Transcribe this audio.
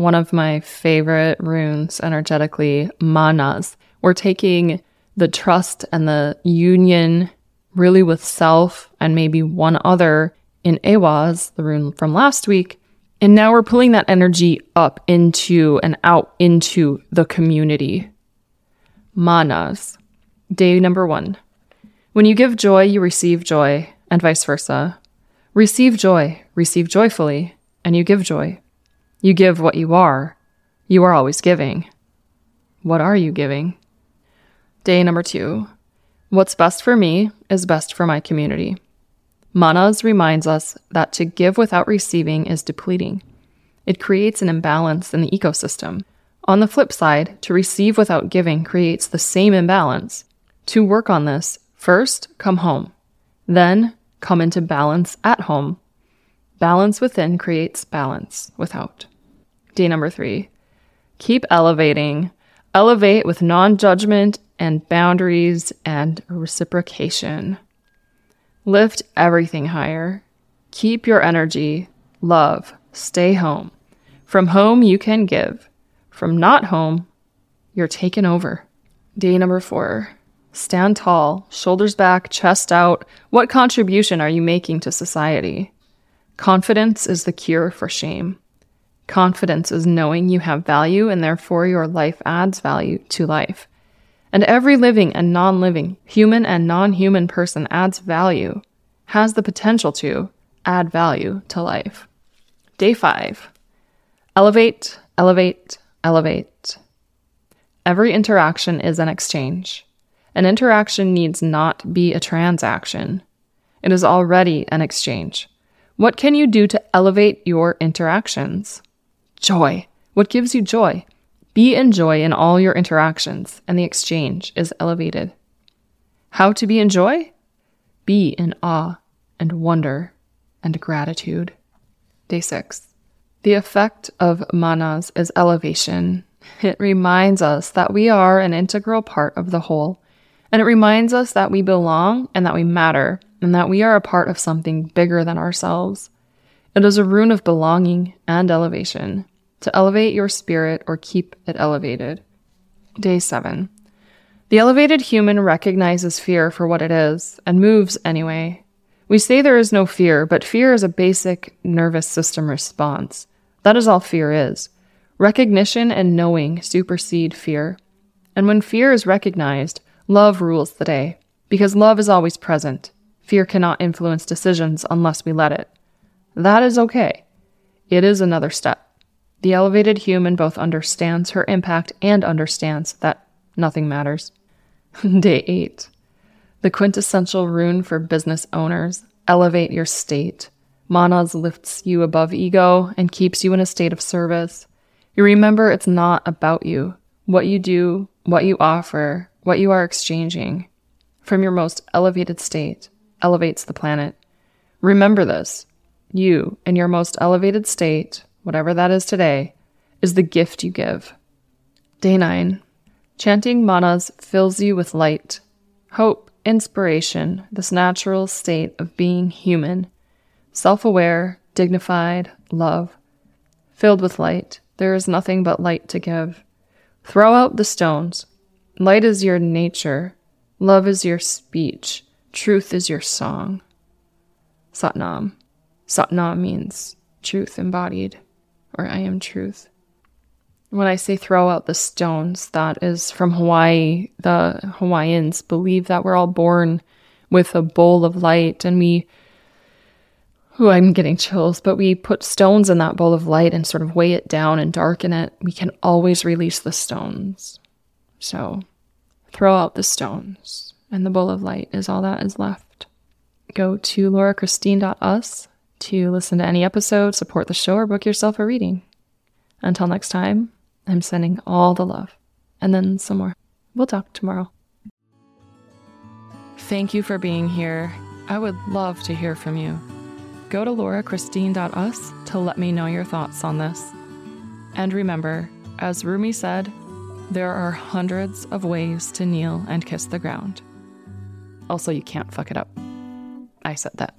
one of my favorite runes energetically, Mannaz. We're taking the trust and the union really with self and maybe one other in Ehwaz, the rune from last week. And now we're pulling that energy up into and out into the community. Mannaz. Day number one. When you give joy, you receive joy, and vice versa. Receive joy, receive joyfully, and you give joy. You give what you are. You are always giving. What are you giving? Day number two. What's best for me is best for my community. Mannaz reminds us that to give without receiving is depleting. It creates an imbalance in the ecosystem. On the flip side, to receive without giving creates the same imbalance. To work on this, first come home, then come into balance at home. Balance within creates balance without. Day number three keep elevating. Elevate with non judgment and boundaries and reciprocation. Lift everything higher. Keep your energy. Love. Stay home. From home, you can give. From not home, you're taken over. Day number four. Stand tall, shoulders back, chest out. What contribution are you making to society? Confidence is the cure for shame. Confidence is knowing you have value and therefore your life adds value to life. And every living and non living, human and non human person adds value, has the potential to add value to life. Day five elevate, elevate, elevate. Every interaction is an exchange. An interaction needs not be a transaction. It is already an exchange. What can you do to elevate your interactions? Joy. What gives you joy? Be in joy in all your interactions, and the exchange is elevated. How to be in joy? Be in awe and wonder and gratitude. Day six. The effect of Mannaz is elevation. It reminds us that we are an integral part of the whole, and it reminds us that we belong and that we matter, and that we are a part of something bigger than ourselves. It is a rune of belonging and elevation to elevate your spirit or keep it elevated. Day 7. The elevated human recognizes fear for what it is and moves anyway. We say there is no fear, but fear is a basic nervous system response. That is all fear is. Recognition and knowing supersede fear. And when fear is recognized, love rules the day, because love is always present. Fear cannot influence decisions unless we let it. That is okay. It is another step. The elevated human both understands her impact and understands that nothing matters. Day 8. The quintessential rune for business owners elevate your state. Mannaz lifts you above ego and keeps you in a state of service. You remember it's not about you, what you do, what you offer, what you are exchanging. From your most elevated state elevates the planet. Remember this. You, in your most elevated state, whatever that is today, is the gift you give. Day 9. Chanting Mannaz fills you with light, hope, inspiration, this natural state of being human, self aware, dignified, love. Filled with light, there is nothing but light to give. Throw out the stones. Light is your nature, love is your speech, truth is your song. Satnam. Satnam means truth embodied or I am truth. When I say throw out the stones, that is from Hawaii. The Hawaiians believe that we're all born with a bowl of light and we Ooh, I'm getting chills, but we put stones in that bowl of light and sort of weigh it down and darken it. We can always release the stones. So throw out the stones, and the bowl of light is all that is left. Go to laurachristine.us to listen to any episode, support the show, or book yourself a reading. Until next time, I'm sending all the love and then some more. We'll talk tomorrow. Thank you for being here. I would love to hear from you. Go to laurachristine.us to let me know your thoughts on this. And remember, as Rumi said, there are hundreds of ways to kneel and kiss the ground. Also, you can't fuck it up. I said that.